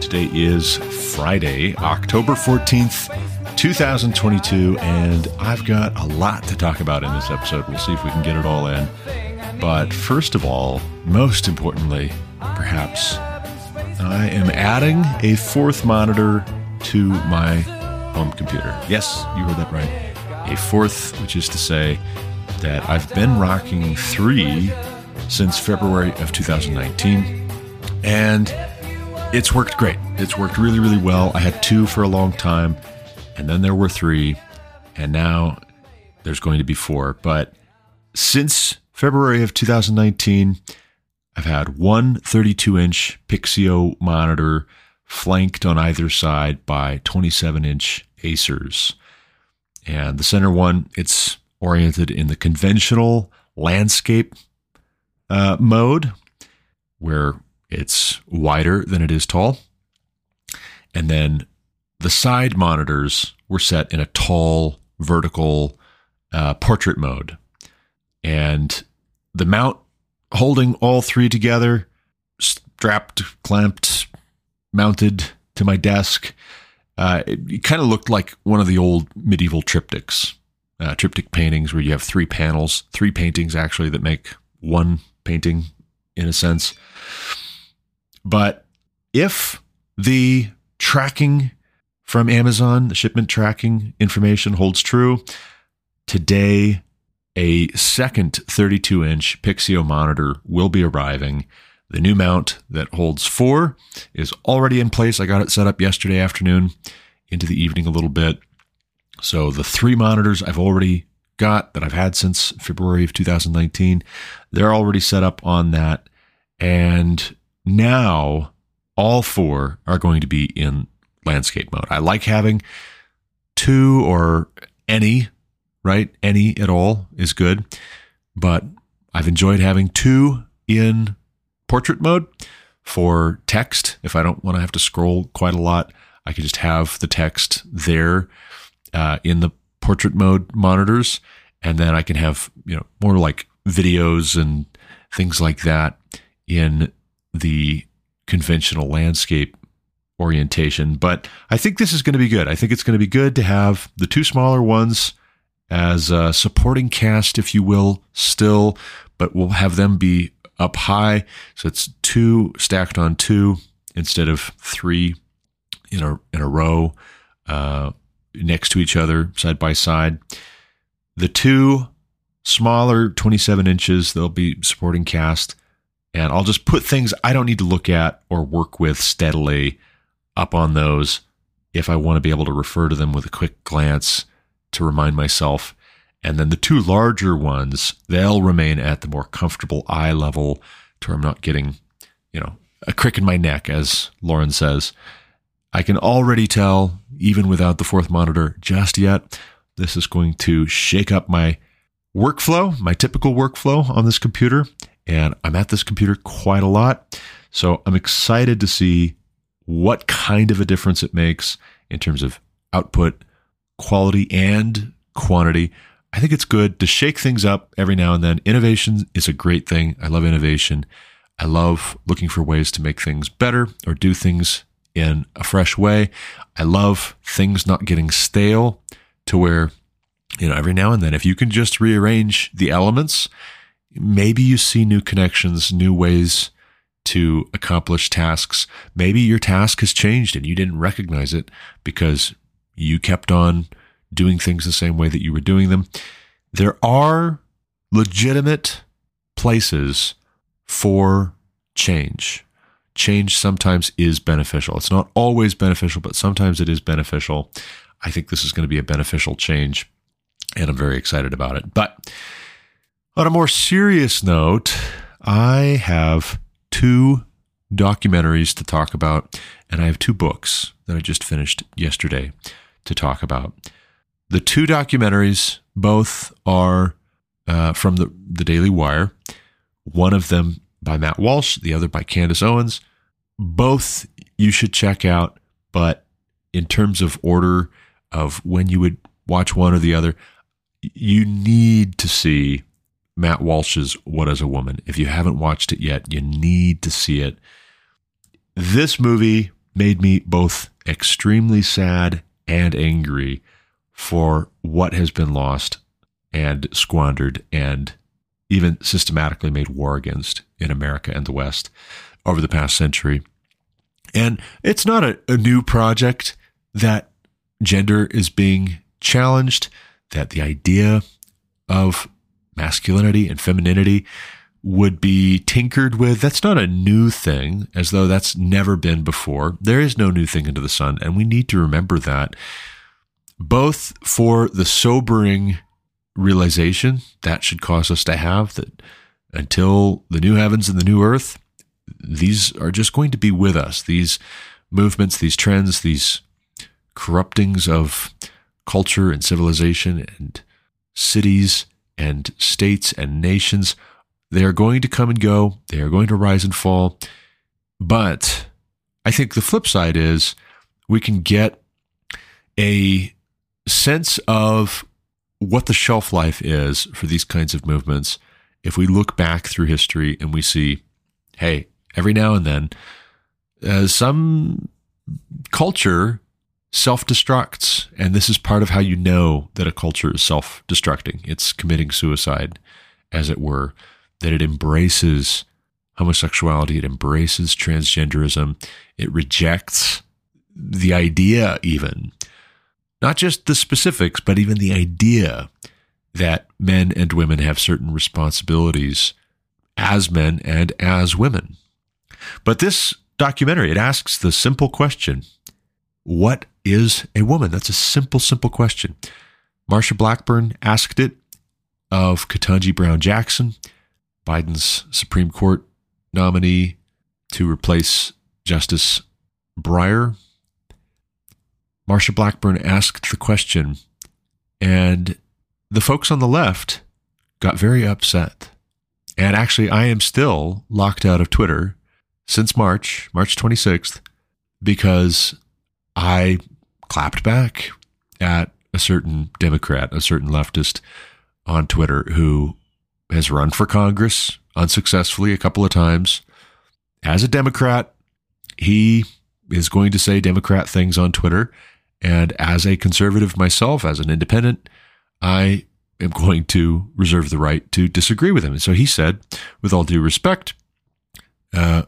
Today is Friday, October 14th, 2022, and I've got a lot to talk about in this episode. We'll see if we can get it all in. But first of all, most importantly, perhaps, I am adding a fourth monitor to my home computer. Yes, you heard that right a fourth, which is to say that I've been rocking three since February of 2019. And it's worked great. It's worked really, really well. I had two for a long time, and then there were three, and now there's going to be four. But since February of 2019, I've had one 32 inch Pixio monitor flanked on either side by 27 inch Acers. And the center one, it's oriented in the conventional landscape uh, mode, where it's wider than it is tall. And then the side monitors were set in a tall, vertical uh, portrait mode. And the mount holding all three together, strapped, clamped, mounted to my desk, uh, it, kind of looked like one of the old medieval triptychs, uh, triptych paintings where you have three panels, three paintings actually that make one painting in a sense. But if the tracking from Amazon, the shipment tracking information holds true, today a second 32 inch Pixio monitor will be arriving the new mount that holds four is already in place. I got it set up yesterday afternoon into the evening a little bit. So the three monitors I've already got that I've had since February of 2019, they're already set up on that. And now all four are going to be in landscape mode. I like having two or any, right? Any at all is good. But I've enjoyed having two in portrait mode for text. If I don't want to have to scroll quite a lot, I can just have the text there uh, in the portrait mode monitors, and then I can have you know more like videos and things like that in the conventional landscape orientation. But I think this is going to be good. I think it's going to be good to have the two smaller ones as a supporting cast, if you will, still, but we'll have them be up high. So it's two stacked on two instead of three in a in a row uh, next to each other, side by side. The two smaller, 27 inches, they'll be supporting cast. And I'll just put things I don't need to look at or work with steadily up on those if I want to be able to refer to them with a quick glance to remind myself and then the two larger ones, they'll remain at the more comfortable eye level to where I'm not getting, you know, a crick in my neck, as Lauren says. I can already tell, even without the fourth monitor just yet, this is going to shake up my workflow, my typical workflow on this computer. And I'm at this computer quite a lot. So I'm excited to see what kind of a difference it makes in terms of output, quality, and quantity. I think it's good to shake things up every now and then. Innovation is a great thing. I love innovation. I love looking for ways to make things better or do things in a fresh way. I love things not getting stale to where, you know, every now and then, if you can just rearrange the elements, maybe you see new connections, new ways to accomplish tasks. Maybe your task has changed and you didn't recognize it because you kept on doing things the same way that you were doing them. There are legitimate places for change. Change sometimes is beneficial. It's not always beneficial, but sometimes it is beneficial. I think this is going to be a beneficial change, and I'm very excited about it. But on a more serious note, I have two documentaries to talk about, and I have two books that I just finished yesterday to talk about. The two documentaries both are uh, from the, the Daily Wire, one of them by Matt Walsh, the other by Candace Owens. Both you should check out, but in terms of order of when you would watch one or the other, you need to see Matt Walsh's What is a Woman. If you haven't watched it yet, you need to see it. This movie made me both extremely sad and angry for what has been lost and squandered and even systematically made war against in America and the West over the past century. And it's not a, a new project that gender is being challenged, that the idea of masculinity and femininity would be tinkered with. That's not a new thing, as though that's never been before. There is no new thing under the sun, and we need to remember that, both for the sobering realization that should cause us to have that until the new heavens and the new earth, these are just going to be with us. These movements, these trends, these corruptings of culture and civilization and cities and states and nations, they are going to come and go. They are going to rise and fall. But I think the flip side is we can get a sense of what the shelf life is for these kinds of movements if we look back through history and we see, hey, every now and then, uh, some culture self destructs. And this is part of how you know that a culture is self destructing. It's committing suicide, as it were, that it embraces homosexuality, it embraces transgenderism, it rejects the idea, even not just the specifics, but even the idea that men and women have certain responsibilities as men and as women. But this documentary, it asks the simple question What is a woman? That's a simple, simple question. Marsha Blackburn asked it of Ketanji Brown Jackson, Biden's Supreme Court nominee to replace Justice Breyer Marsha Blackburn asked the question, and the folks on the left got very upset. And actually, I am still locked out of Twitter since March, March 26th, because I clapped back at a certain Democrat, a certain leftist on Twitter who has run for Congress unsuccessfully a couple of times. As a Democrat, he is going to say Democrat things on Twitter. And as a conservative myself, as an independent, I am going to reserve the right to disagree with him. And so he said, with all due respect, uh,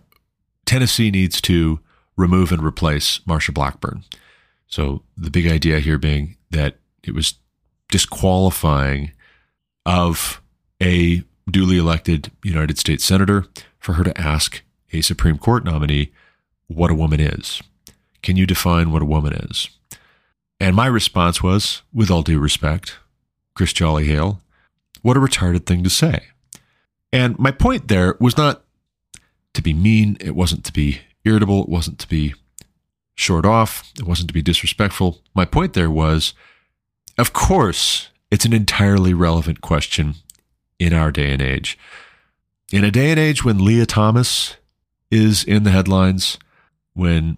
Tennessee needs to remove and replace Marsha Blackburn. So the big idea here being that it was disqualifying of a duly elected United States Senator for her to ask a Supreme Court nominee what a woman is. Can you define what a woman is? And my response was, with all due respect, Chris Jolly Hale, what a retarded thing to say. And my point there was not to be mean, it wasn't to be irritable, it wasn't to be short off, it wasn't to be disrespectful. My point there was, of course, it's an entirely relevant question in our day and age. In a day and age when Lia Thomas is in the headlines, when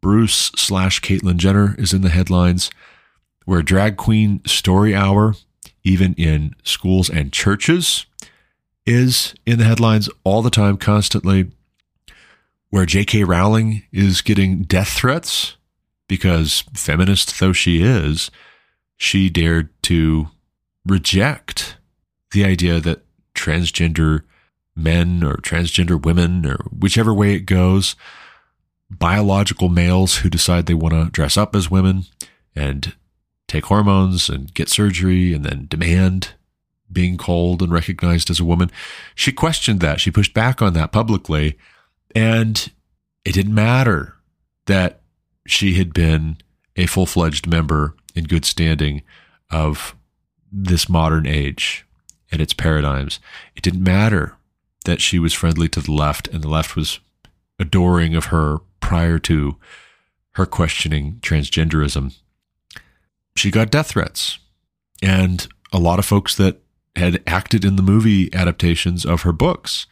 Bruce slash Caitlyn Jenner is in the headlines, where drag queen story hour, even in schools and churches, is in the headlines all the time, constantly, where J.K. Rowling is getting death threats because, feminist though she is, she dared to reject the idea that transgender men or transgender women, or whichever way it goes, biological males who decide they want to dress up as women and take hormones and get surgery and then demand being called and recognized as a woman. She questioned that. She pushed back on that publicly. And it didn't matter that she had been a full fledged member in good standing of this modern age and its paradigms. It didn't matter that she was friendly to the left and the left was adoring of her prior to her questioning transgenderism. she got death threats. And a lot of folks that had acted in the movie adaptations of her books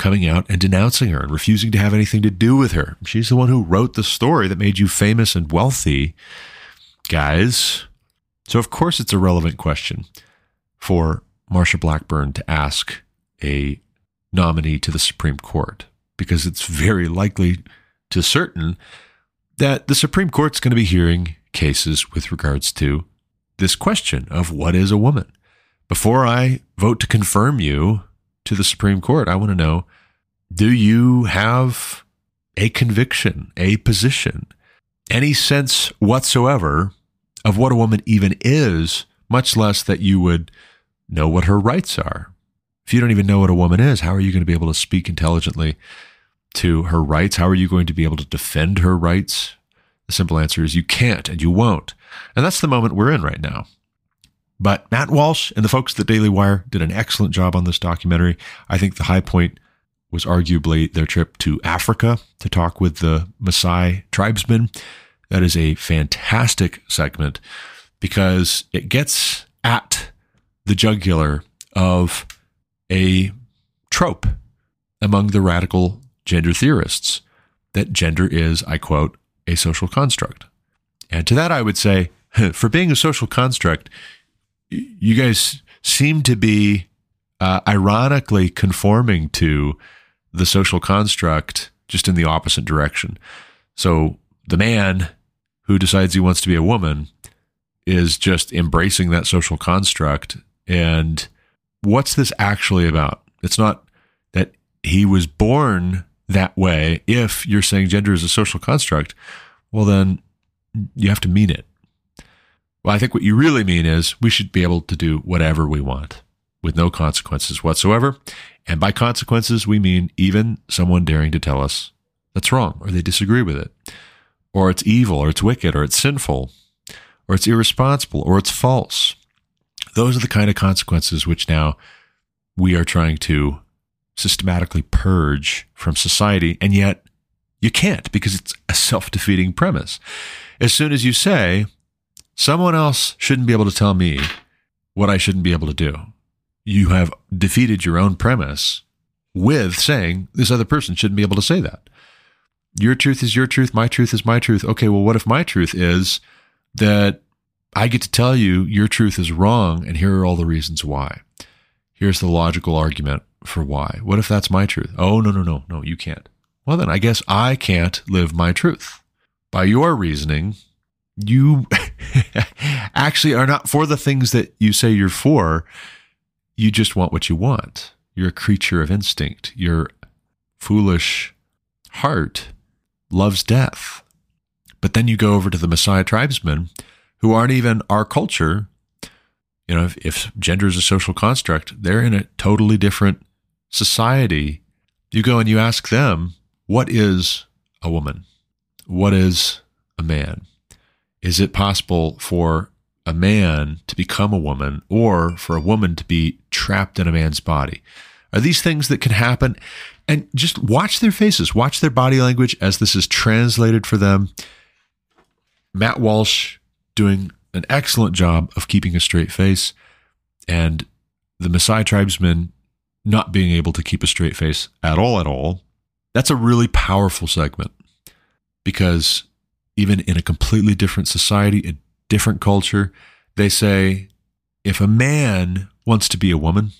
coming out and denouncing her and refusing to have anything to do with her. She's the one who wrote the story that made you famous and wealthy, guys. So, of course, it's a relevant question for Marsha Blackburn to ask a nominee to the Supreme Court because it's very likely to certain that the Supreme Court's going to be hearing cases with regards to this question of what is a woman. Before I vote to confirm you to the Supreme Court, I want to know do you have a conviction, a position, any sense whatsoever of what a woman even is, much less that you would know what her rights are? If you don't even know what a woman is, how are you going to be able to speak intelligently to her rights? How are you going to be able to defend her rights? The simple answer is you can't and you won't. And that's the moment we're in right now. But Matt Walsh and the folks at the Daily Wire did an excellent job on this documentary. I think the high point was arguably their trip to Africa to talk with the Maasai tribesmen. That is a fantastic segment because it gets at the jugular of a trope among the radical gender theorists that gender is, I quote, a social construct. And to that, I would say, for being a social construct, you guys seem to be uh, ironically conforming to the social construct just in the opposite direction. So the man who decides he wants to be a woman is just embracing that social construct. And what's this actually about? It's not that he was born that way. If you're saying gender is a social construct, well, then you have to mean it. Well, I think what you really mean is we should be able to do whatever we want with no consequences whatsoever. And by consequences, we mean even someone daring to tell us that's wrong or they disagree with it, or it's evil, or it's wicked, or it's sinful, or it's irresponsible, or it's false. Those are the kind of consequences which now we are trying to systematically purge from society. And yet you can't because it's a self defeating premise. As soon as you say, Someone else shouldn't be able to tell me what I shouldn't be able to do. You have defeated your own premise with saying this other person shouldn't be able to say that. Your truth is your truth. My truth is my truth. Okay, well, what if my truth is that I get to tell you your truth is wrong and here are all the reasons why? Here's the logical argument for why. What if that's my truth? Oh, no, no, no, no, you can't. Well, then I guess I can't live my truth. By your reasoning, you actually are not for the things that you say you're for. You just want what you want. You're a creature of instinct. Your foolish heart loves death. But then you go over to the Maasai tribesmen who aren't even our culture. You know, if, if gender is a social construct, they're in a totally different society. You go and you ask them, what is a woman? What is a man? Is it possible for a man to become a woman or for a woman to be trapped in a man's body? Are these things that can happen? And just watch their faces, watch their body language as this is translated for them. Matt Walsh doing an excellent job of keeping a straight face, and the Maasai tribesmen not being able to keep a straight face at all, at all. That's a really powerful segment because even in a completely different society, a different culture, they say if a man wants to be a woman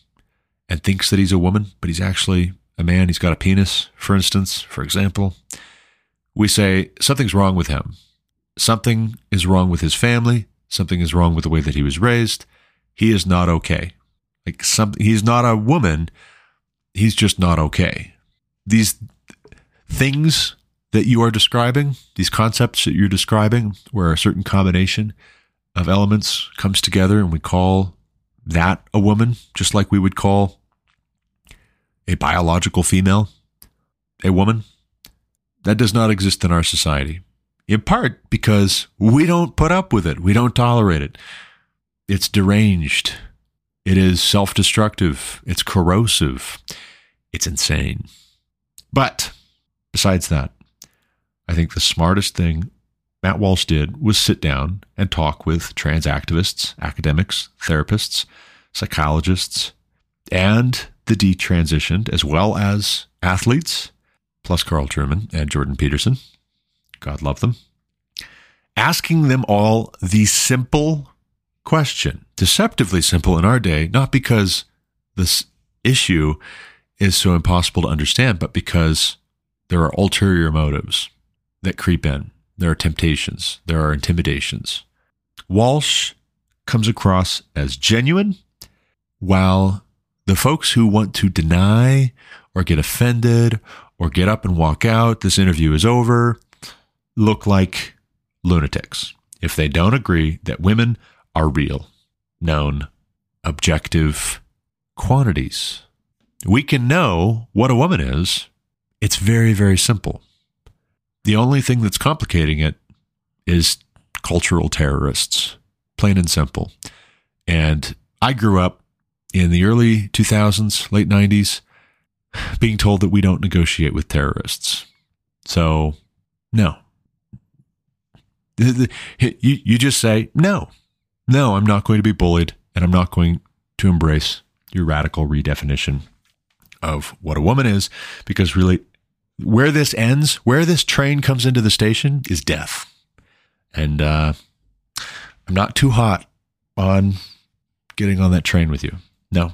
and thinks that he's a woman, but he's actually a man, he's got a penis, for instance, for example, we say something's wrong with him. Something is wrong with his family. Something is wrong with the way that he was raised. He is not okay. Like something, he's not a woman. He's just not okay. These things that you are describing, these concepts that you're describing, where a certain combination of elements comes together and we call that a woman, just like we would call a biological female a woman, that does not exist in our society. In part because we don't put up with it, we don't tolerate it. It's deranged, it is self destructive, it's corrosive, it's insane. But besides that, I think the smartest thing Matt Walsh did was sit down and talk with trans activists, academics, therapists, psychologists, and the detransitioned, as well as athletes, plus Carl Trueman and Jordan Peterson. God love them. Asking them all the simple question, deceptively simple in our day, not because this issue is so impossible to understand, but because there are ulterior motives that creep in. There are temptations, there are intimidations. Walsh comes across as genuine, while the folks who want to deny or get offended or get up and walk out, this interview is over, look like lunatics if they don't agree that women are real, known, objective quantities. We can know what a woman is. It's very, very simple. The only thing that's complicating it is cultural terrorists, plain and simple. And I grew up in the early 2000s, late 90s, being told that we don't negotiate with terrorists. So, no. You, you just say, no, no, I'm not going to be bullied and I'm not going to embrace your radical redefinition of what a woman is because really where this ends, where this train comes into the station is death. And uh, I'm not too hot on getting on that train with you. No.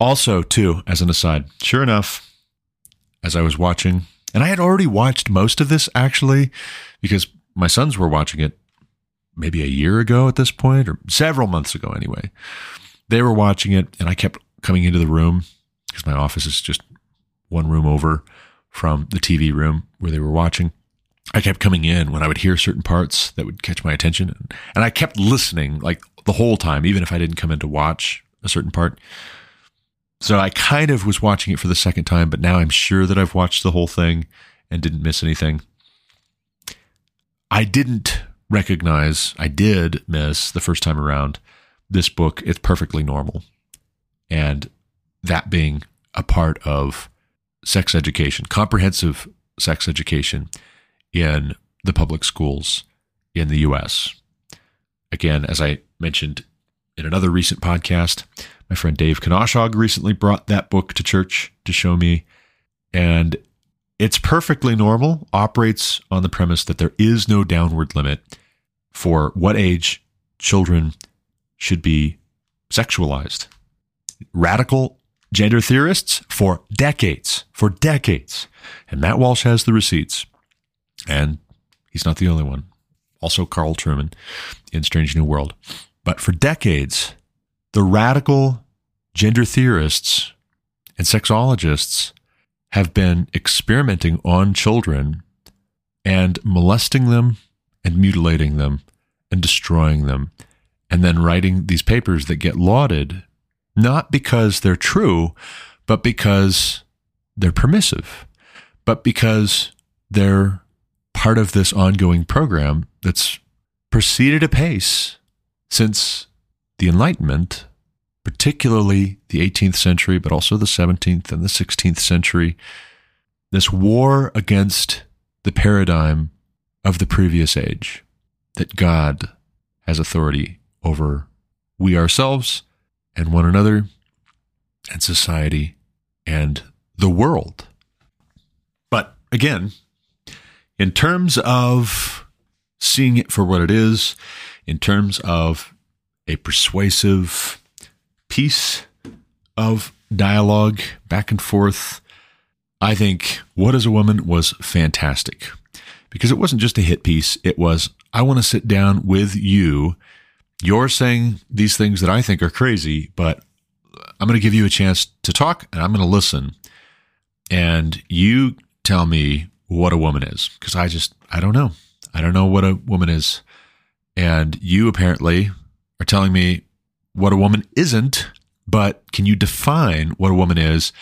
Also, too, as an aside, sure enough, as I was watching, and I had already watched most of this actually, because my sons were watching it maybe a year ago at this point, or several months ago anyway. They were watching it, and I kept coming into the room because my office is just one room over from the TV room where they were watching. I kept coming in when I would hear certain parts that would catch my attention. And I kept listening like the whole time, even if I didn't come in to watch a certain part. So I kind of was watching it for the second time, but now I'm sure that I've watched the whole thing and didn't miss anything. I didn't recognize, I did miss the first time around this book. It's perfectly normal. And that being a part of sex education, comprehensive sex education in the public schools in the US. Again, as I mentioned in another recent podcast, my friend Dave Kanaashog recently brought that book to church to show me. And it's perfectly normal, operates on the premise that there is no downward limit for what age children should be sexualized. Radical gender theorists for decades, for decades. And Matt Walsh has the receipts. And he's not the only one. Also, Carl Trueman in Strange New World. But for decades, the radical gender theorists and sexologists have been experimenting on children and molesting them and mutilating them and destroying them, and then writing these papers that get lauded not because they're true, but because they're permissive, but because they're part of this ongoing program that's proceeded apace since the Enlightenment, particularly the 18th century, but also the 17th and the 16th century. This war against the paradigm of the previous age that God has authority over we ourselves and one another and society and the world. But again, in terms of seeing it for what it is, in terms of a persuasive piece of dialogue back and forth, I think What is a Woman was fantastic because it wasn't just a hit piece. It was, I want to sit down with you you're saying these things that I think are crazy, but I'm going to give you a chance to talk and I'm going to listen. And you tell me what a woman is because I just, I don't know. I don't know what a woman is. And you apparently are telling me what a woman isn't, but can you define what a woman is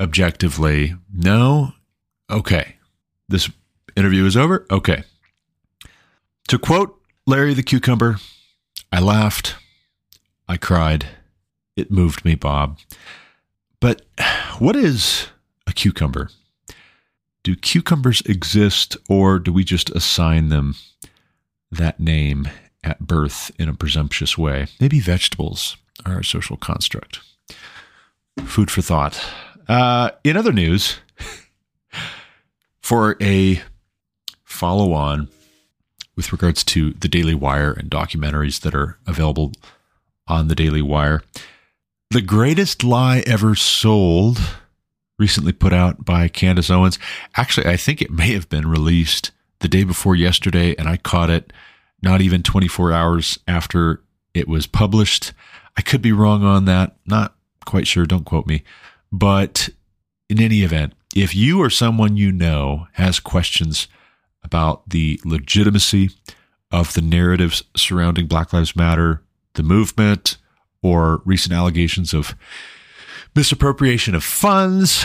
objectively? No? Okay. This interview is over? Okay. To quote Larry the Cucumber, I laughed. I cried. It moved me, Bob. But what is a cucumber? do cucumbers exist or do we just assign them that name at birth in a presumptuous way? Maybe vegetables are a social construct. Food for thought. Uh, in other news, for a follow on with regards to the Daily Wire and documentaries that are available on the Daily Wire, the greatest lie ever sold recently put out by Candace Owens. Actually, I think it may have been released the day before yesterday, and I caught it not even 24 hours after it was published. I could be wrong on that. Not quite sure. Don't quote me. But in any event, if you or someone you know has questions about the legitimacy of the narratives surrounding Black Lives Matter, the movement, or recent allegations of misappropriation of funds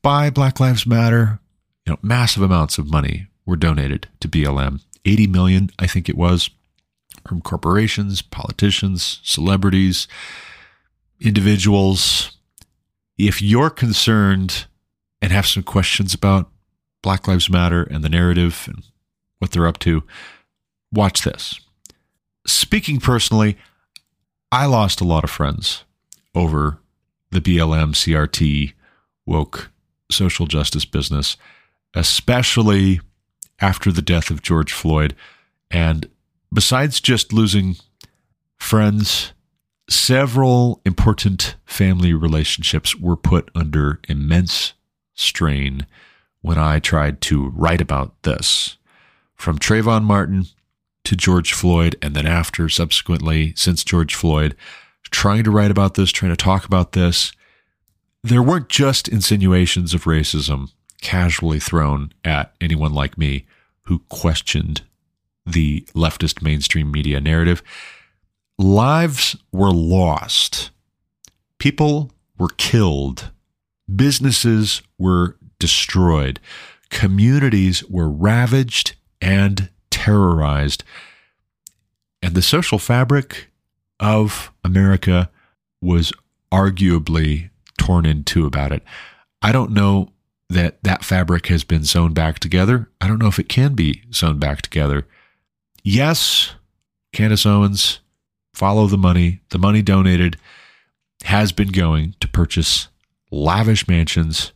by Black Lives Matter. You know, massive amounts of money were donated to BLM. 80 million, I think it was, from corporations, politicians, celebrities, individuals. If you're concerned and have some questions about Black Lives Matter and the narrative and what they're up to, watch this. Speaking personally, I lost a lot of friends over the BLM CRT woke social justice business, especially after the death of George Floyd. And besides just losing friends, several important family relationships were put under immense strain when I tried to write about this. From Trayvon Martin to George Floyd, and then after, subsequently, since George Floyd, trying to write about this, trying to talk about this, there weren't just insinuations of racism casually thrown at anyone like me who questioned the leftist mainstream media narrative. Lives were lost. People were killed. Businesses were destroyed. Communities were ravaged and terrorized. And the social fabric of America was arguably torn in two about it. I don't know that that fabric has been sewn back together. I don't know if it can be sewn back together. Yes, Candace Owens, follow the money. The money donated has been going to purchase lavish mansions,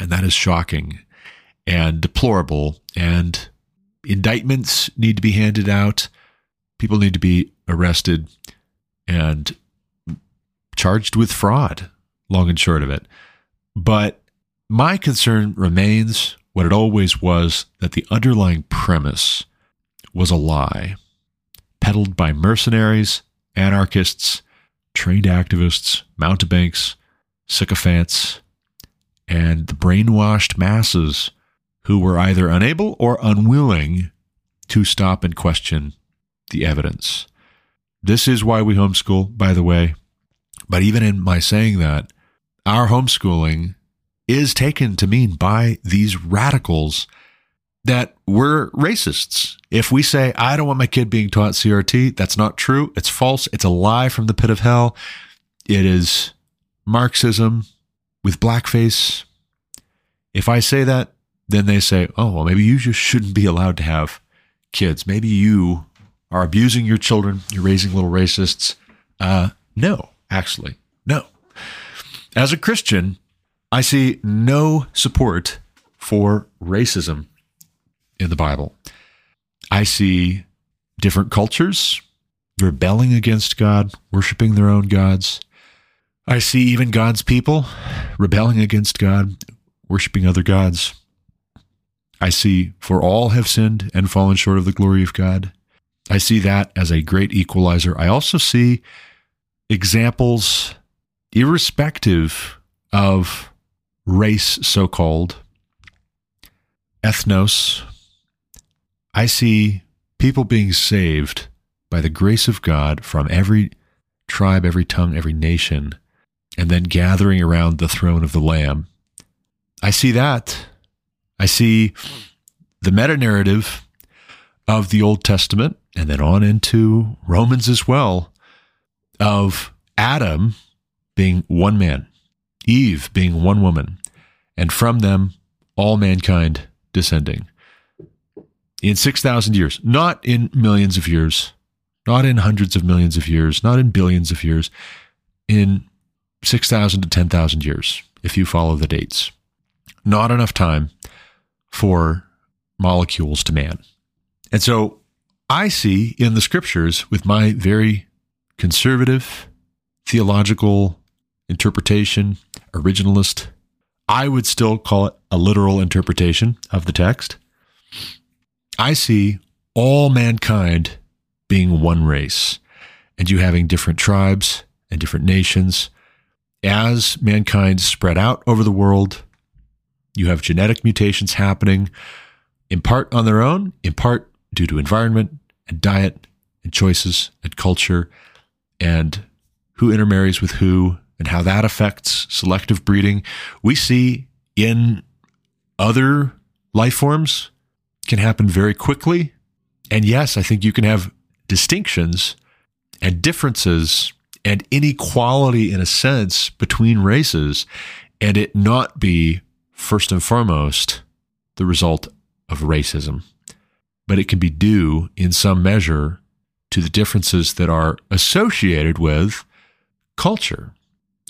and that is shocking and deplorable. And indictments need to be handed out. People need to be arrested and charged with fraud, long and short of it. But my concern remains what it always was that the underlying premise was a lie, peddled by mercenaries, anarchists, trained activists, mountebanks, sycophants, and the brainwashed masses who were either unable or unwilling to stop and question the evidence. This is why we homeschool, by the way. But even in my saying that, our homeschooling is taken to mean by these radicals that we're racists. If we say, I don't want my kid being taught CRT, that's not true. It's false. It's a lie from the pit of hell. It is Marxism with blackface. If I say that, then they say, oh, well, maybe you just shouldn't be allowed to have kids. Maybe you are abusing your children, you're raising little racists. Uh, no, actually, no. As a Christian, I see no support for racism in the Bible. I see different cultures rebelling against God, worshiping their own gods. I see even God's people rebelling against God, worshiping other gods. I see, for all have sinned and fallen short of the glory of God. I see that as a great equalizer. I also see examples, irrespective of race, so called, ethnos. I see people being saved by the grace of God from every tribe, every tongue, every nation, and then gathering around the throne of the Lamb. I see that. I see the meta narrative of the Old Testament and then on into Romans as well of Adam being one man, Eve being one woman, and from them all mankind descending in 6,000 years, not in millions of years, not in hundreds of millions of years, not in billions of years, in 6,000 to 10,000 years, if you follow the dates. Not enough time for molecules to man. And so I see in the scriptures, with my very conservative theological interpretation, originalist, I would still call it a literal interpretation of the text. I see all mankind being one race and you having different tribes and different nations. As mankind spread out over the world, you have genetic mutations happening in part on their own, in part due to environment and diet and choices and culture and who intermarries with who and how that affects selective breeding. We see in other life forms can happen very quickly. And yes, I think you can have distinctions and differences and inequality in a sense between races and it not be first and foremost the result of racism. But it can be due in some measure to the differences that are associated with culture.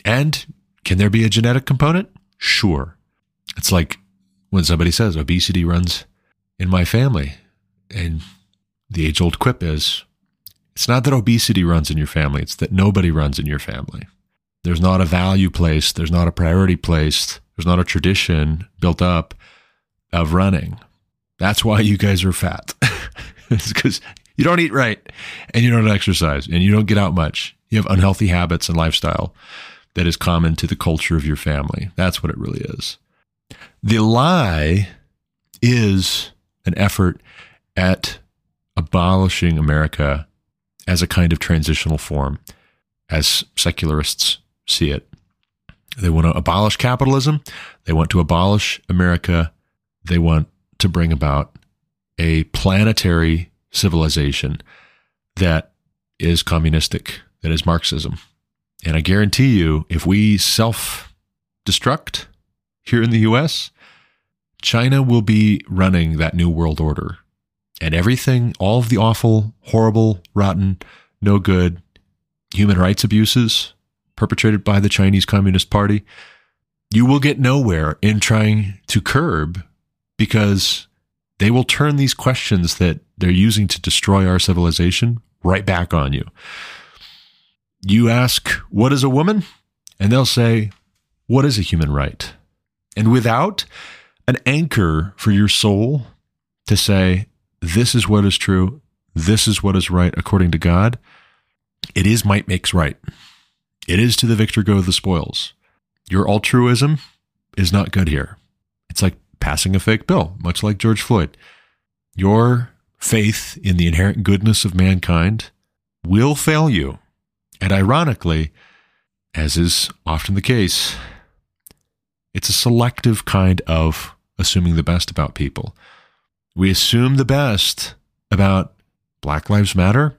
And can there be a genetic component? Sure. It's like when somebody says obesity runs in my family. And the age old quip is it's not that obesity runs in your family, it's that nobody runs in your family. There's not a value placed, there's not a priority placed, there's not a tradition built up of running. That's why you guys are fat. it's because you don't eat right and you don't exercise and you don't get out much. You have unhealthy habits and lifestyle that is common to the culture of your family. That's what it really is. The lie is an effort at abolishing America as a kind of transitional form, as secularists see it. They want to abolish capitalism. They want to abolish America. They want to bring about a planetary civilization that is communistic, that is Marxism. And I guarantee you, if we self destruct here in the US, China will be running that new world order. And everything, all of the awful, horrible, rotten, no good human rights abuses perpetrated by the Chinese Communist Party, you will get nowhere in trying to curb because they will turn these questions that they're using to destroy our civilization right back on you. You ask, What is a woman? And they'll say, What is a human right? And without an anchor for your soul to say, this is what is true, this is what is right according to God, it is might makes right. It is to the victor go the spoils. Your altruism is not good here. It's like passing a fake bill, much like George Floyd. Your faith in the inherent goodness of mankind will fail you. And ironically, as is often the case, it's a selective kind of assuming the best about people. We assume the best about Black Lives Matter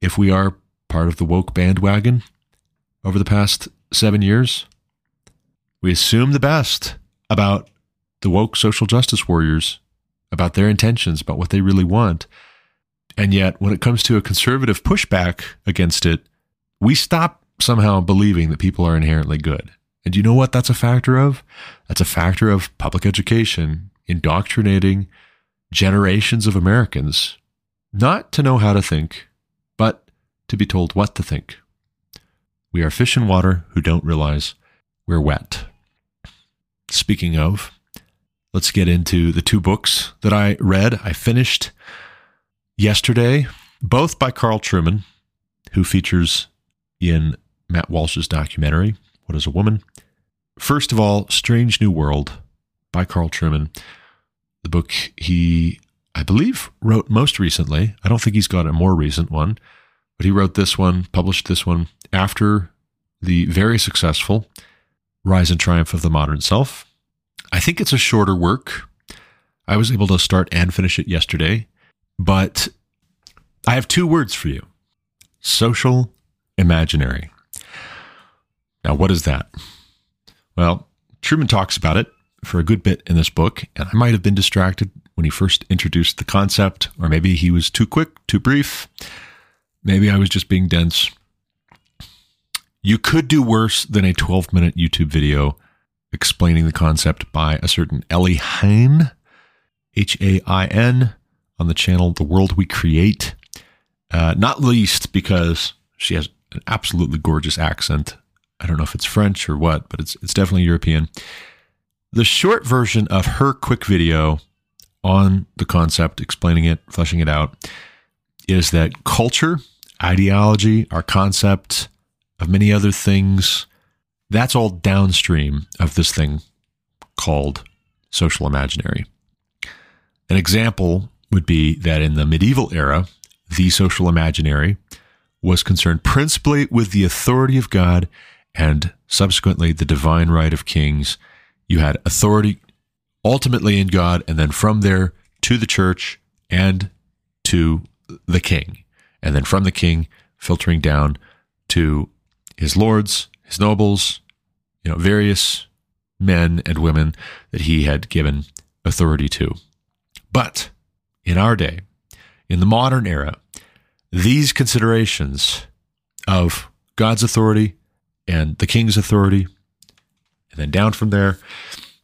if we are part of the woke bandwagon over the past seven years. We assume the best about the woke social justice warriors, about their intentions, about what they really want. And yet, when it comes to a conservative pushback against it, we stop somehow believing that people are inherently good. And you know what that's a factor of? That's a factor of public education, indoctrinating generations of Americans not to know how to think, but to be told what to think. We are fish in water who don't realize we're wet. Speaking of, let's get into the two books that I read. I finished yesterday, both by Carl Trueman, who features in Matt Walsh's documentary, what is a Woman? First of all, Strange New World by Carl Trueman. The book he, I believe, wrote most recently. I don't think he's got a more recent one, but he wrote this one, published this one after the very successful Rise and Triumph of the Modern Self. I think it's a shorter work. I was able to start and finish it yesterday, but I have two words for you social imaginary. Now, what is that? Well, Trueman talks about it for a good bit in this book, and I might have been distracted when he first introduced the concept, or maybe he was too quick, too brief. Maybe I was just being dense. You could do worse than a 12 minute YouTube video explaining the concept by a certain Ellie Hain, H A I N, on the channel The World We Create. Uh, not least because she has an absolutely gorgeous accent. I don't know if it's French or what, but it's it's definitely European. The short version of her quick video on the concept, explaining it, fleshing it out, is that culture, ideology, our concept of many other things, that's all downstream of this thing called social imaginary. An example would be that in the medieval era, the social imaginary was concerned principally with the authority of God and subsequently the divine right of kings. You had authority ultimately in God, and then from there to the church and to the king. And then from the king, filtering down to his lords, his nobles, you know, various men and women that he had given authority to. But in our day, in the modern era, these considerations of God's authority and the king's authority, and then down from there,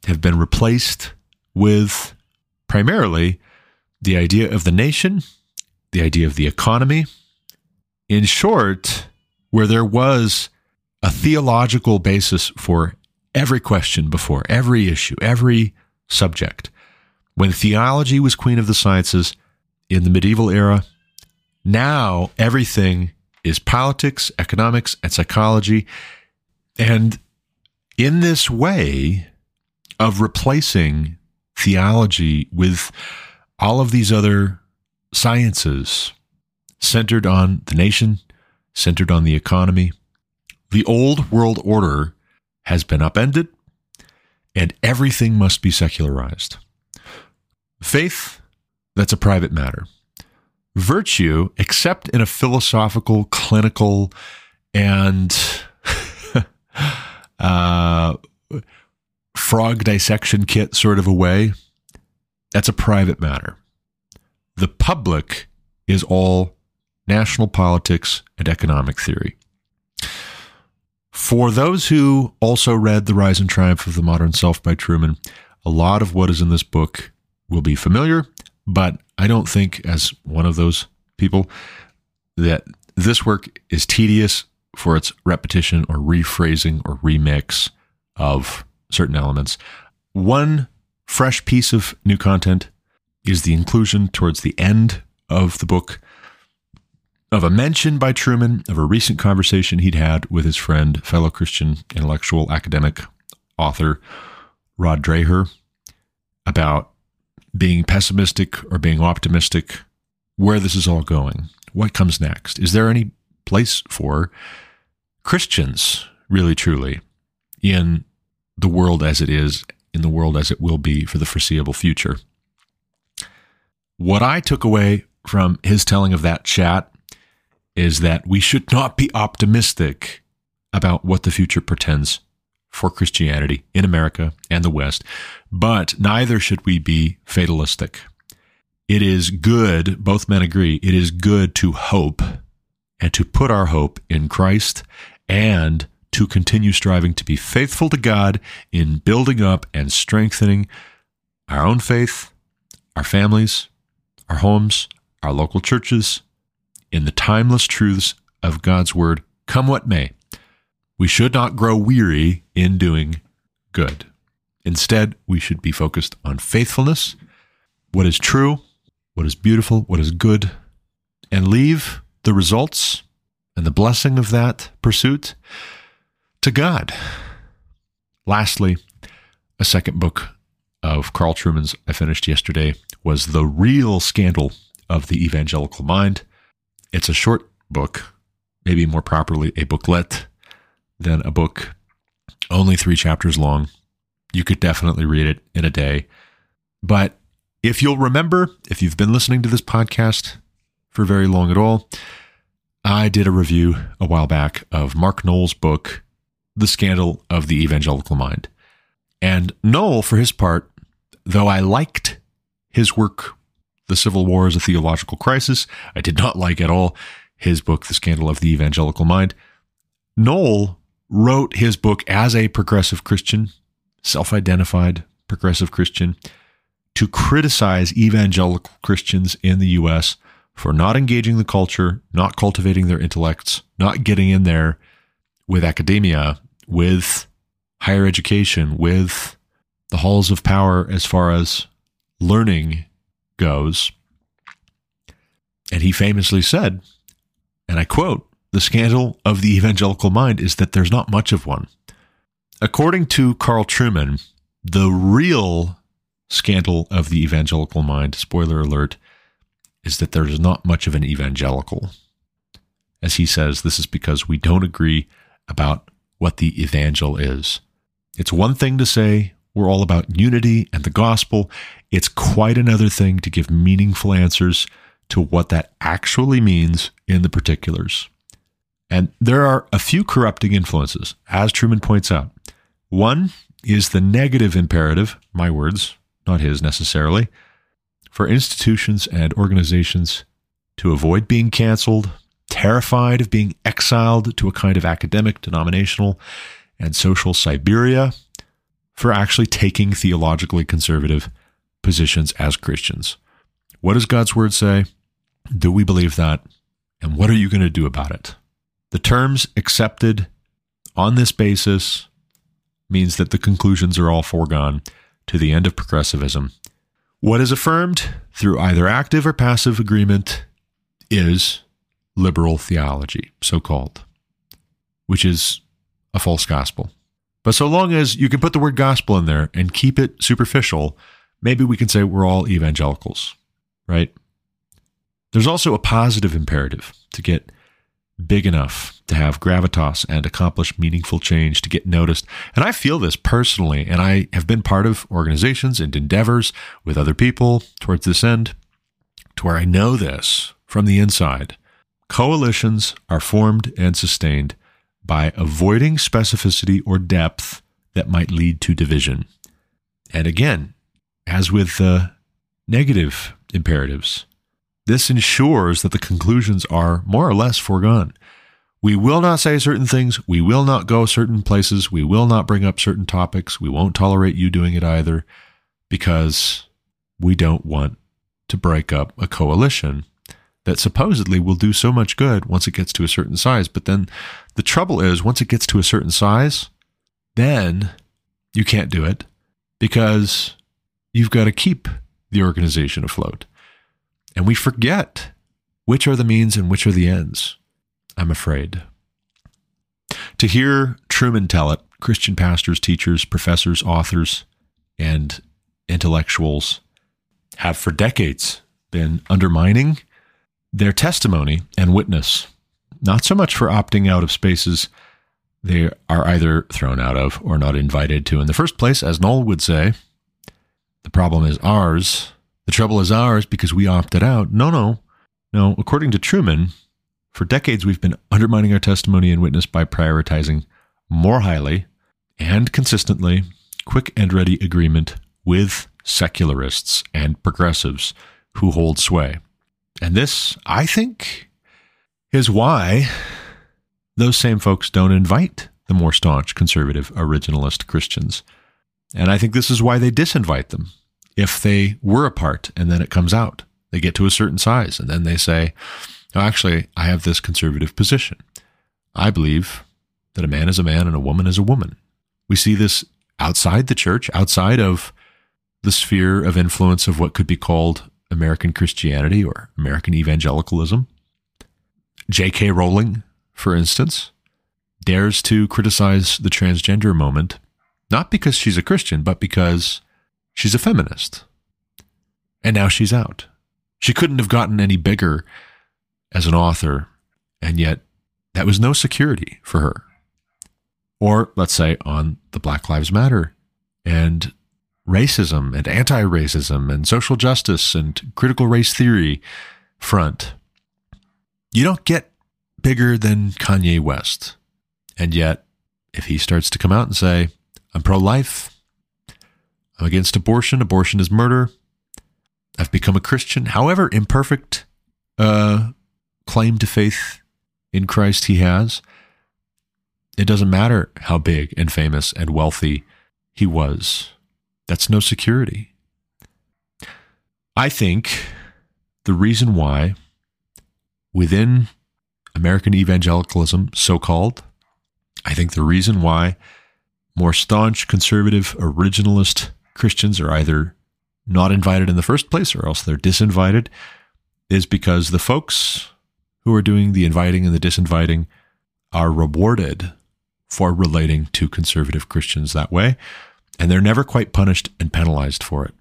have been replaced with primarily the idea of the nation, the idea of the economy. In short, where there was a theological basis for every question before, every issue, every subject. When theology was queen of the sciences in the medieval era, now everything is politics, economics, and psychology. And in this way of replacing theology with all of these other sciences centered on the nation, centered on the economy, the old world order has been upended and everything must be secularized. Faith, that's a private matter. Virtue, except in a philosophical, clinical, and uh, frog dissection kit sort of a way, that's a private matter. The public is all national politics and economic theory. For those who also read The Rise and Triumph of the Modern Self by Trueman, a lot of what is in this book will be familiar, but I don't think, as one of those people, that this work is tedious for its repetition or rephrasing or remix of certain elements. One fresh piece of new content is the inclusion towards the end of the book of a mention by Trueman of a recent conversation he'd had with his friend, fellow Christian intellectual academic author Rod Dreher about being pessimistic or being optimistic, where this is all going, what comes next. Is there any place for Christians, really truly, in the world as it is, in the world as it will be for the foreseeable future? What I took away from his telling of that chat is that we should not be optimistic about what the future portends for Christianity in America and the West, but neither should we be fatalistic. It is good, both men agree, it is good to hope and to put our hope in Christ and to continue striving to be faithful to God in building up and strengthening our own faith, our families, our homes, our local churches, in the timeless truths of God's Word, come what may. We should not grow weary in doing good. Instead, we should be focused on faithfulness, what is true, what is beautiful, what is good, and leave the results and the blessing of that pursuit to God. Lastly, a second book of Carl Trueman's I finished yesterday was The Real Scandal of the Evangelical Mind. It's a short book, maybe more properly, a booklet than a book, only three chapters long. You could definitely read it in a day. But if you'll remember, if you've been listening to this podcast for very long at all, I did a review a while back of Mark Noll's book, The Scandal of the Evangelical Mind. And Noll, for his part, though I liked his work, The Civil War as a Theological Crisis, I did not like at all his book, The Scandal of the Evangelical Mind. Noll wrote his book as a progressive Christian, self identified progressive Christian, to criticize evangelical Christians in the U.S. for not engaging the culture, not cultivating their intellects, not getting in there with academia, with higher education, with the halls of power as far as learning goes. And he famously said, and I quote, the scandal of the evangelical mind is that there's not much of one. According to Carl Trueman, the real scandal of the evangelical mind, spoiler alert, is that there's not much of an evangelical. As he says, this is because we don't agree about what the evangel is. It's one thing to say we're all about unity and the gospel. It's quite another thing to give meaningful answers to what that actually means in the particulars. And there are a few corrupting influences, as Trueman points out. One is the negative imperative, my words, not his necessarily, for institutions and organizations to avoid being canceled, terrified of being exiled to a kind of academic, denominational, and social Siberia, for actually taking theologically conservative positions as Christians. What does God's word say? Do we believe that? And what are you going to do about it? The terms accepted on this basis means that the conclusions are all foregone to the end of progressivism. What is affirmed through either active or passive agreement is liberal theology, so called, which is a false gospel. But so long as you can put the word gospel in there and keep it superficial, maybe we can say we're all evangelicals, right? There's also a positive imperative to get big enough to have gravitas and accomplish meaningful change to get noticed. And I feel this personally, and I have been part of organizations and endeavors with other people towards this end to where I know this from the inside. Coalitions are formed and sustained by avoiding specificity or depth that might lead to division. And again, as with the negative imperatives, this ensures that the conclusions are more or less foregone. We will not say certain things. We will not go certain places. We will not bring up certain topics. We won't tolerate you doing it either because we don't want to break up a coalition that supposedly will do so much good once it gets to a certain size. But then the trouble is, once it gets to a certain size, then you can't do it because you've got to keep the organization afloat. And we forget which are the means and which are the ends, I'm afraid. To hear Trueman tell it, Christian pastors, teachers, professors, authors, and intellectuals have for decades been undermining their testimony and witness, not so much for opting out of spaces they are either thrown out of or not invited to in the first place, as Noll would say. The problem is ours the trouble is ours because we opted out. No, no. No, according to Trueman, for decades we've been undermining our testimony and witness by prioritizing more highly and consistently quick and ready agreement with secularists and progressives who hold sway. And this, I think, is why those same folks don't invite the more staunch conservative originalist Christians. And I think this is why they disinvite them if they were apart and then it comes out. They get to a certain size and then they say, oh, actually, I have this conservative position. I believe that a man is a man and a woman is a woman. We see this outside the church, outside of the sphere of influence of what could be called American Christianity or American evangelicalism. J.K. Rowling, for instance, dares to criticize the transgender moment, not because she's a Christian, but because She's a feminist. And now she's out. She couldn't have gotten any bigger as an author, and yet that was no security for her. Or let's say on the Black Lives Matter and racism and anti racism and social justice and critical race theory front. You don't get bigger than Kanye West. And yet, if he starts to come out and say, I'm pro life, I'm against abortion. Abortion is murder. I've become a Christian, however imperfect uh, claim to faith in Christ he has. It doesn't matter how big and famous and wealthy he was. That's no security. I think the reason why within American evangelicalism, so called, I think the reason why more staunch conservative originalist Christians are either not invited in the first place or else they're disinvited is because the folks who are doing the inviting and the disinviting are rewarded for relating to conservative Christians that way, and they're never quite punished and penalized for it.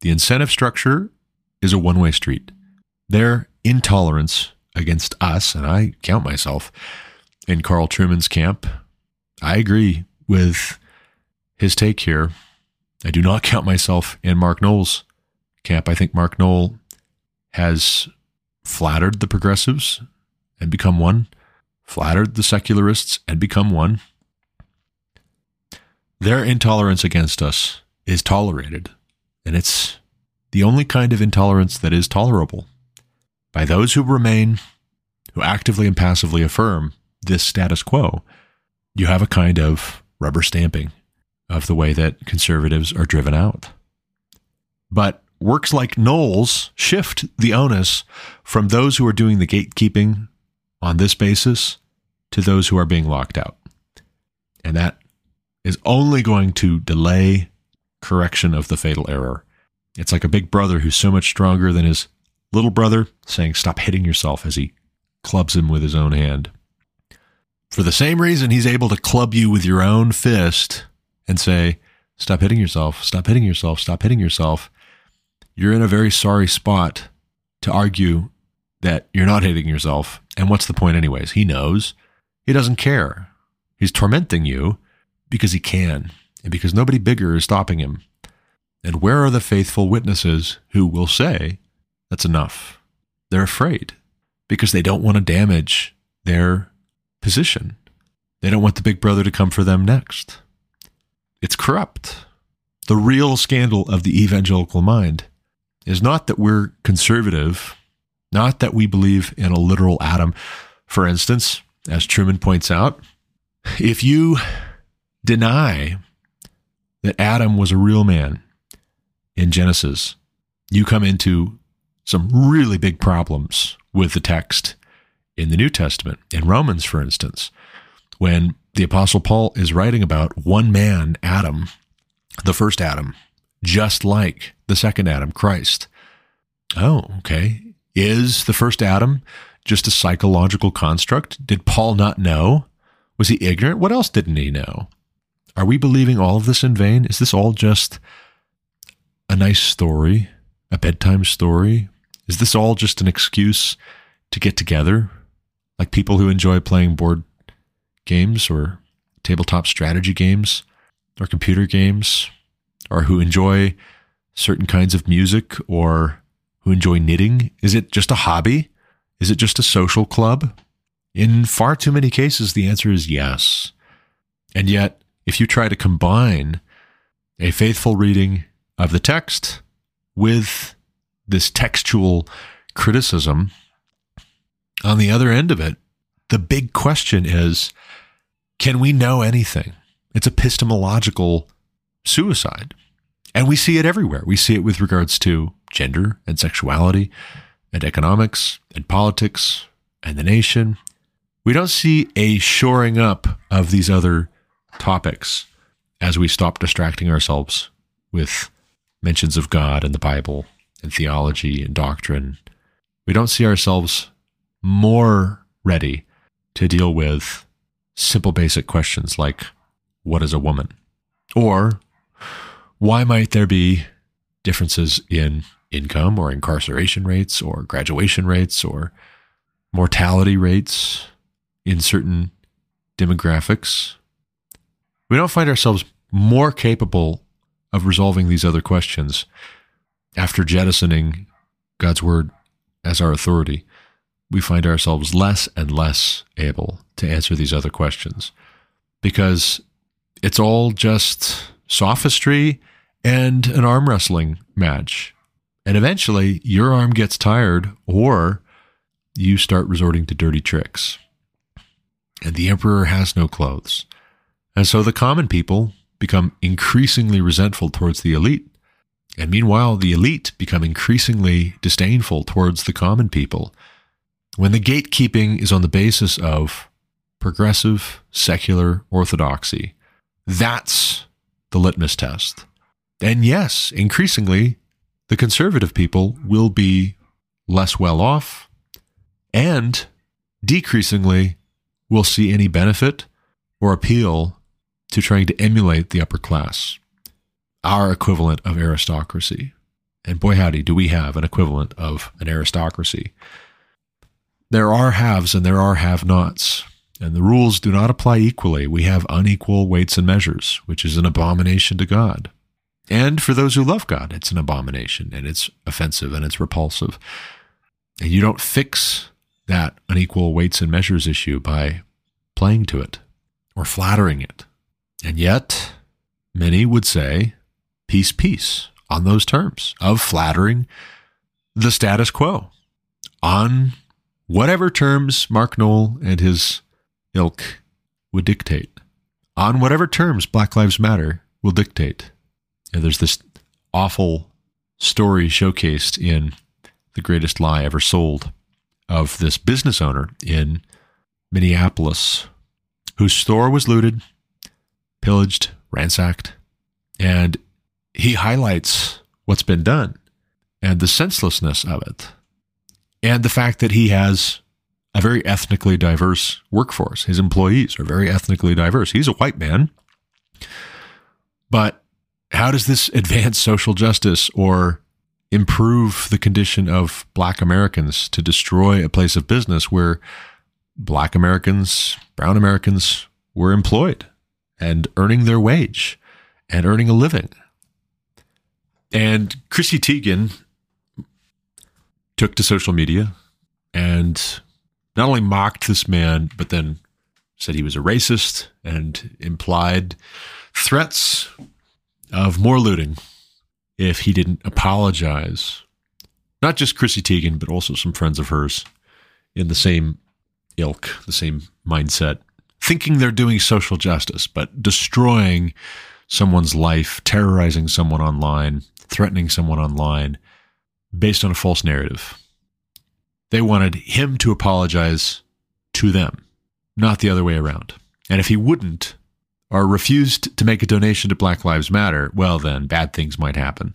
The incentive structure is a one way street. Their intolerance against us, and I count myself in Carl Trueman's camp, I agree with his take here. I do not count myself in Mark Noll's camp. I think Mark Noll has flattered the progressives and become one, flattered the secularists and become one. Their intolerance against us is tolerated, and it's the only kind of intolerance that is tolerable. By those who remain, who actively and passively affirm this status quo, you have a kind of rubber stamping of the way that conservatives are driven out. But works like Noll's shift the onus from those who are doing the gatekeeping on this basis to those who are being locked out. And that is only going to delay correction of the fatal error. It's like a big brother who's so much stronger than his little brother saying, Stop hitting yourself as he clubs him with his own hand. For the same reason he's able to club you with your own fist and say, Stop hitting yourself, stop hitting yourself, stop hitting yourself. You're in a very sorry spot to argue that you're not hitting yourself. And what's the point, anyways? He knows. He doesn't care. He's tormenting you because he can and because nobody bigger is stopping him. And where are the faithful witnesses who will say, that's enough? They're afraid because they don't want to damage their position. They don't want the big brother to come for them next. It's corrupt. The real scandal of the evangelical mind is not that we're conservative, not that we believe in a literal Adam. For instance, as Trueman points out, if you deny that Adam was a real man in Genesis, you come into some really big problems with the text in the New Testament. In Romans, for instance, when the Apostle Paul is writing about one man, Adam, the first Adam, just like the second Adam, Christ. Oh, okay. Is the first Adam just a psychological construct? Did Paul not know? Was he ignorant? What else didn't he know? Are we believing all of this in vain? Is this all just a nice story, a bedtime story? Is this all just an excuse to get together? Like people who enjoy playing board games or tabletop strategy games or computer games or who enjoy certain kinds of music or who enjoy knitting? Is it just a hobby? Is it just a social club? In far too many cases, the answer is yes. And yet, if you try to combine a faithful reading of the text with this textual criticism, on the other end of it, the big question is can we know anything? It's epistemological suicide. And we see it everywhere. We see it with regards to gender and sexuality and economics and politics and the nation. We don't see a shoring up of these other topics as we stop distracting ourselves with mentions of God and the Bible and theology and doctrine. We don't see ourselves more ready to deal with simple, basic questions like what is a woman? Or why might there be differences in income or incarceration rates or graduation rates or mortality rates in certain demographics? We don't find ourselves more capable of resolving these other questions after jettisoning God's word as our authority. We find ourselves less and less able to answer these other questions because it's all just sophistry and an arm wrestling match. And eventually your arm gets tired or you start resorting to dirty tricks. And the emperor has no clothes. And so the common people become increasingly resentful towards the elite. And meanwhile, the elite become increasingly disdainful towards the common people. When the gatekeeping is on the basis of progressive, secular orthodoxy, that's the litmus test. And yes, increasingly, the conservative people will be less well off and decreasingly will see any benefit or appeal to trying to emulate the upper class, our equivalent of aristocracy. And boy, howdy, do we have an equivalent of an aristocracy. There are haves and there are have nots, and the rules do not apply equally. We have unequal weights and measures, which is an abomination to God. And for those who love God, it's an abomination and it's offensive and it's repulsive. And you don't fix that unequal weights and measures issue by playing to it or flattering it. And yet, many would say, peace, peace on those terms of flattering the status quo on whatever terms Mark Noll and his ilk would dictate, on whatever terms Black Lives Matter will dictate. And there's this awful story showcased in The Greatest Lie Ever Sold of this business owner in Minneapolis whose store was looted, pillaged, ransacked, and he highlights what's been done and the senselessness of it and the fact that he has a very ethnically diverse workforce. His employees are very ethnically diverse. He's a white man. But how does this advance social justice or improve the condition of black Americans to destroy a place of business where black Americans, brown Americans were employed and earning their wage and earning a living? And Chrissy Teigen took to social media and not only mocked this man, but then said he was a racist and implied threats of more looting if he didn't apologize. Not just Chrissy Teigen, but also some friends of hers in the same ilk, the same mindset, thinking they're doing social justice, but destroying someone's life, terrorizing someone online, threatening someone online based on a false narrative. They wanted him to apologize to them, not the other way around. And if he wouldn't, or refused to make a donation to Black Lives Matter, well, then bad things might happen.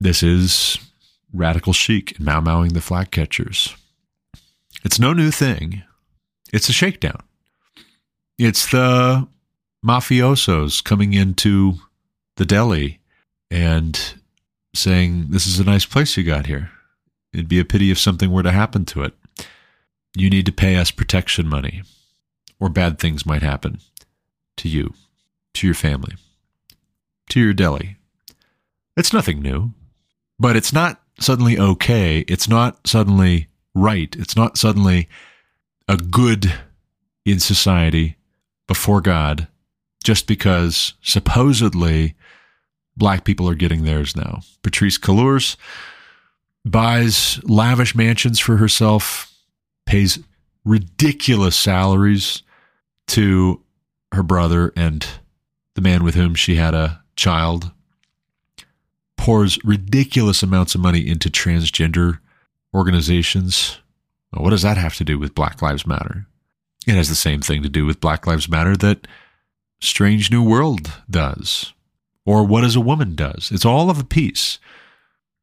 This is radical chic and Mau Mauing the flak catchers. It's no new thing. It's a shakedown. It's the mafiosos coming into the deli and saying, This is a nice place you got here. It'd be a pity if something were to happen to it. You need to pay us protection money, or bad things might happen to you, to your family, to your deli. It's nothing new, but it's not suddenly okay. It's not suddenly right. It's not suddenly a good in society before God just because supposedly black people are getting theirs now. Patrisse Cullors buys lavish mansions for herself, pays ridiculous salaries to her brother and the man with whom she had a child, pours ridiculous amounts of money into transgender organizations. Well, what does that have to do with Black Lives Matter? It has the same thing to do with Black Lives Matter that Strange New World does, or What is a Woman does. It's all of a piece.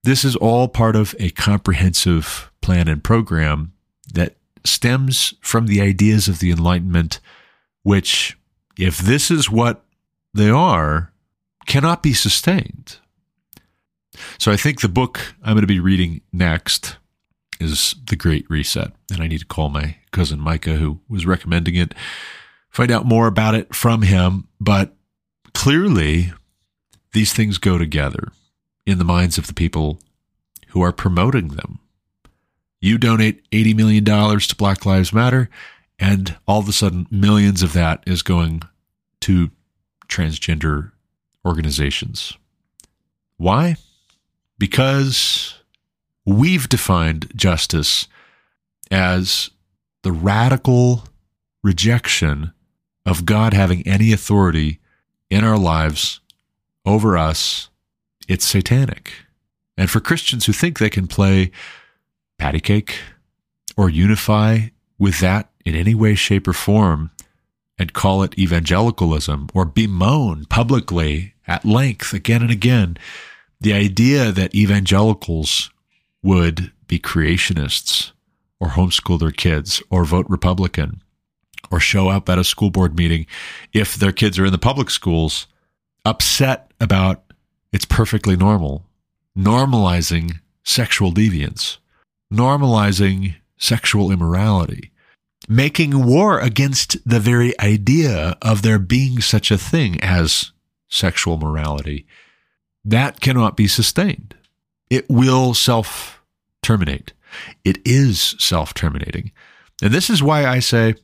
This is all part of a comprehensive plan and program that stems from the ideas of the Enlightenment, which if this is what they are, cannot be sustained. So I think the book I'm going to be reading next is The Great Reset. And I need to call my cousin Micah, who was recommending it, find out more about it from him. But clearly, these things go together in the minds of the people who are promoting them. You donate $80 million to Black Lives Matter, and all of a sudden, millions of that is going to transgender organizations. Why? Because we've defined justice as the radical rejection of God having any authority in our lives over us. It's satanic. And for Christians who think they can play patty cake or unify with that in any way, shape, or form and call it evangelicalism or bemoan publicly at length again and again the idea that evangelicals would be creationists or homeschool their kids or vote Republican or show up at a school board meeting if their kids are in the public schools upset about it's perfectly normal, normalizing sexual deviance, normalizing sexual immorality, making war against the very idea of there being such a thing as sexual morality. That cannot be sustained. It will self terminate. It is self terminating. And this is why I say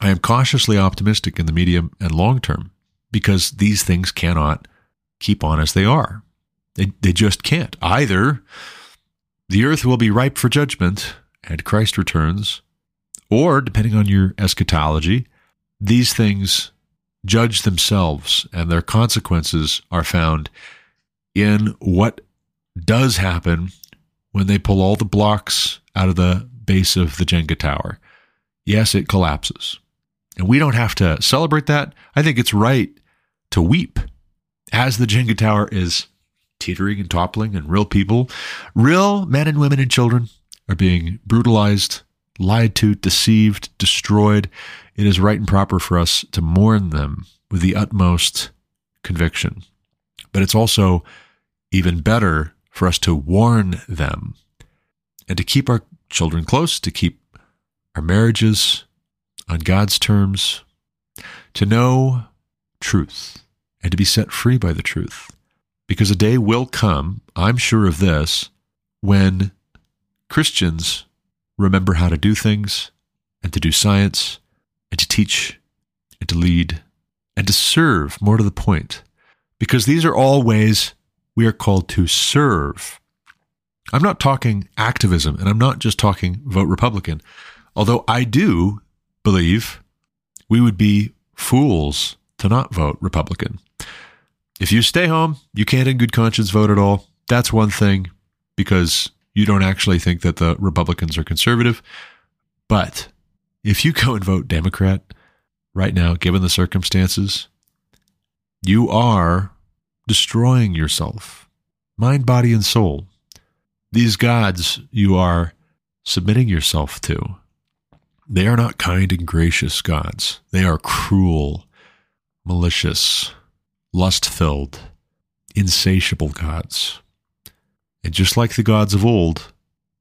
I am cautiously optimistic in the medium and long term because these things cannot keep on as they are. They, they just can't. Either the earth will be ripe for judgment and Christ returns, or depending on your eschatology, these things judge themselves and their consequences are found in what does happen when they pull all the blocks out of the base of the Jenga tower. Yes, it collapses. And we don't have to celebrate that. I think it's right to weep as the Jenga tower is teetering and toppling, and real people, real men and women and children, are being brutalized, lied to, deceived, destroyed. It is right and proper for us to mourn them with the utmost conviction. But it's also even better for us to warn them and to keep our children close, to keep our marriages on God's terms, to know truth and to be set free by the truth. Because a day will come, I'm sure of this, when Christians remember how to do things and to do science and to teach and to lead and to serve, more to the point. Because these are all ways we are called to serve. I'm not talking activism and I'm not just talking vote Republican, although I do believe we would be fools to not vote Republican. If you stay home, you can't in good conscience vote at all. That's one thing because you don't actually think that the Republicans are conservative. But if you go and vote Democrat right now, given the circumstances, you are destroying yourself, mind, body, and soul. These gods you are submitting yourself to, they are not kind and gracious gods. They are cruel, malicious, lust filled, insatiable gods. And just like the gods of old,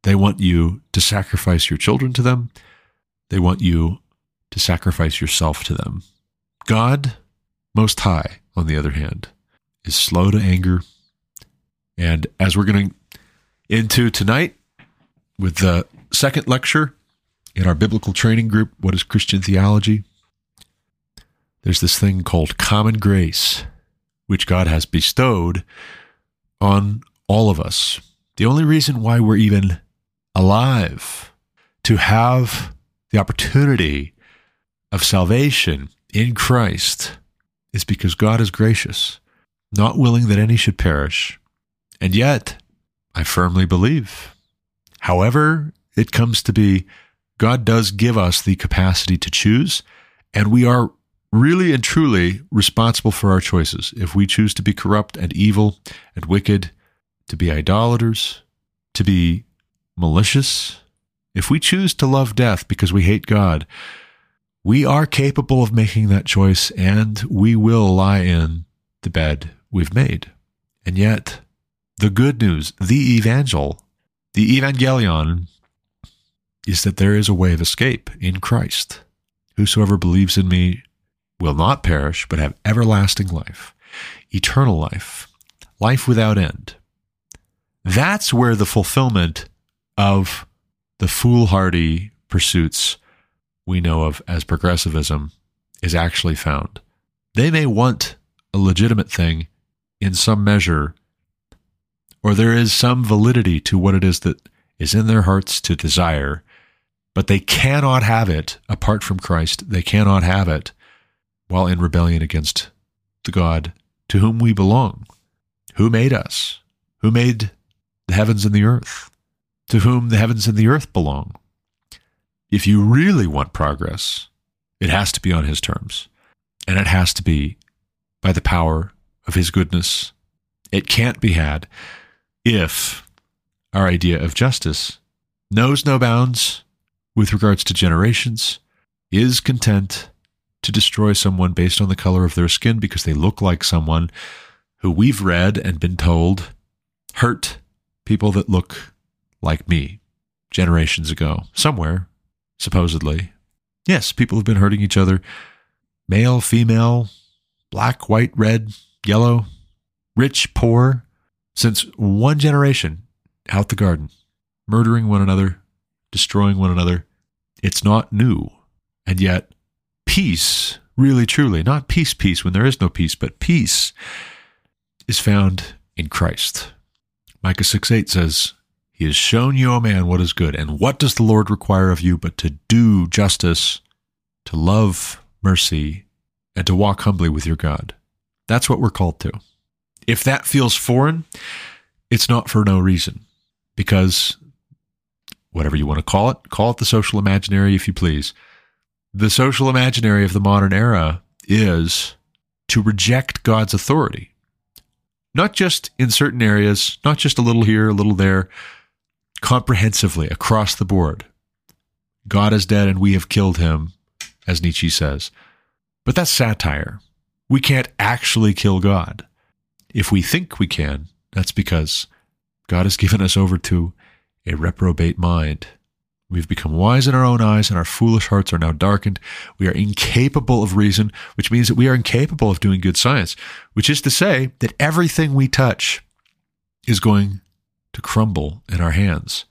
they want you to sacrifice your children to them. They want you to sacrifice yourself to them. God, Most High, on the other hand, is slow to anger. And as we're going into tonight with the second lecture in our biblical training group, What is Christian Theology? There's this thing called common grace which God has bestowed on all of us. The only reason why we're even alive to have the opportunity of salvation in Christ is because God is gracious, not willing that any should perish. And yet, I firmly believe, however it comes to be, God does give us the capacity to choose, and we are really and truly responsible for our choices. If we choose to be corrupt and evil and wicked, to be idolaters, to be malicious, if we choose to love death because we hate God, we are capable of making that choice and we will lie in the bed we've made. And yet, the good news, the evangel, the evangelion, is that there is a way of escape in Christ. Whosoever believes in me will not perish, but have everlasting life, eternal life, life without end. That's where the fulfillment of the foolhardy pursuits we know of as progressivism is actually found. They may want a legitimate thing in some measure, or there is some validity to what it is that is in their hearts to desire, but they cannot have it apart from Christ. They cannot have it while in rebellion against the God to whom we belong, who made us, who made the heavens and the earth, to whom the heavens and the earth belong. If you really want progress, it has to be on His terms, and it has to be by the power of His goodness. It can't be had if our idea of justice knows no bounds with regards to generations, is content to destroy someone based on the color of their skin because they look like someone who we've read and been told hurt people that look like me generations ago, somewhere, supposedly. Yes, people have been hurting each other male, female, black, white, red, yellow, rich, poor, since one generation out the garden, murdering one another, destroying one another. It's not new. And yet, peace, really truly, not peace, peace when there is no peace, but peace is found in Christ. Micah 6 8 says, He has shown you, O man, what is good. And what does the Lord require of you but to do justice, to love mercy, and to walk humbly with your God? That's what we're called to. If that feels foreign, it's not for no reason, because whatever you want to call it, call it the social imaginary if you please. The social imaginary of the modern era is to reject God's authority. Not just in certain areas, not just a little here, a little there, comprehensively across the board. God is dead and we have killed him, as Nietzsche says. But that's satire. We can't actually kill God. If we think we can, that's because God has given us over to a reprobate mind. We've become wise in our own eyes, and our foolish hearts are now darkened. We are incapable of reason, which means that we are incapable of doing good science, which is to say that everything we touch is going to crumble in our hands.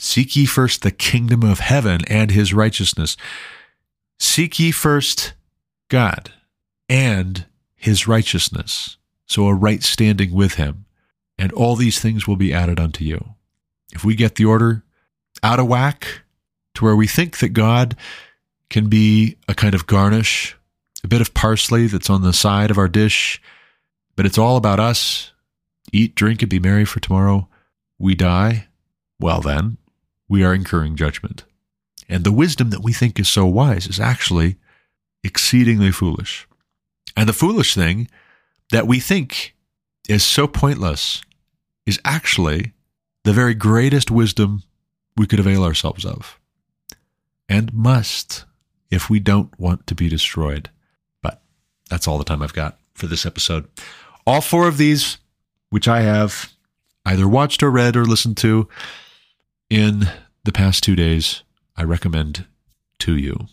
Seek ye first the kingdom of heaven and his righteousness. Seek ye first God and his righteousness. So a right standing with him. And all these things will be added unto you. If we get the order out of whack to where we think that God can be a kind of garnish, a bit of parsley that's on the side of our dish, but it's all about us eat, drink, and be merry, for tomorrow we die, well, then, we are incurring judgment. And the wisdom that we think is so wise is actually exceedingly foolish. And the foolish thing that we think is so pointless is actually the very greatest wisdom we could avail ourselves of, and must if we don't want to be destroyed. But that's all the time I've got for this episode. All four of these, which I have either watched or read or listened to in the past two days, I recommend to you.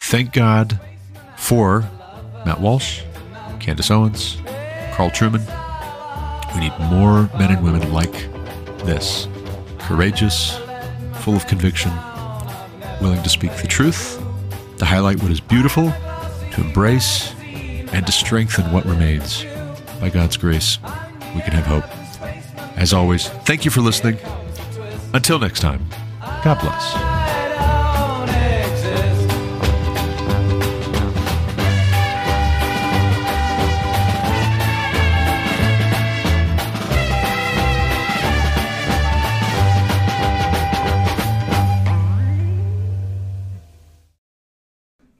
Thank God for Matt Walsh, Candace Owens, Carl Trueman. We need more men and women like this courageous, full of conviction, willing to speak the truth, to highlight what is beautiful, to embrace, and to strengthen what remains. By God's grace, we can have hope. As always, thank you for listening. Until next time, God bless.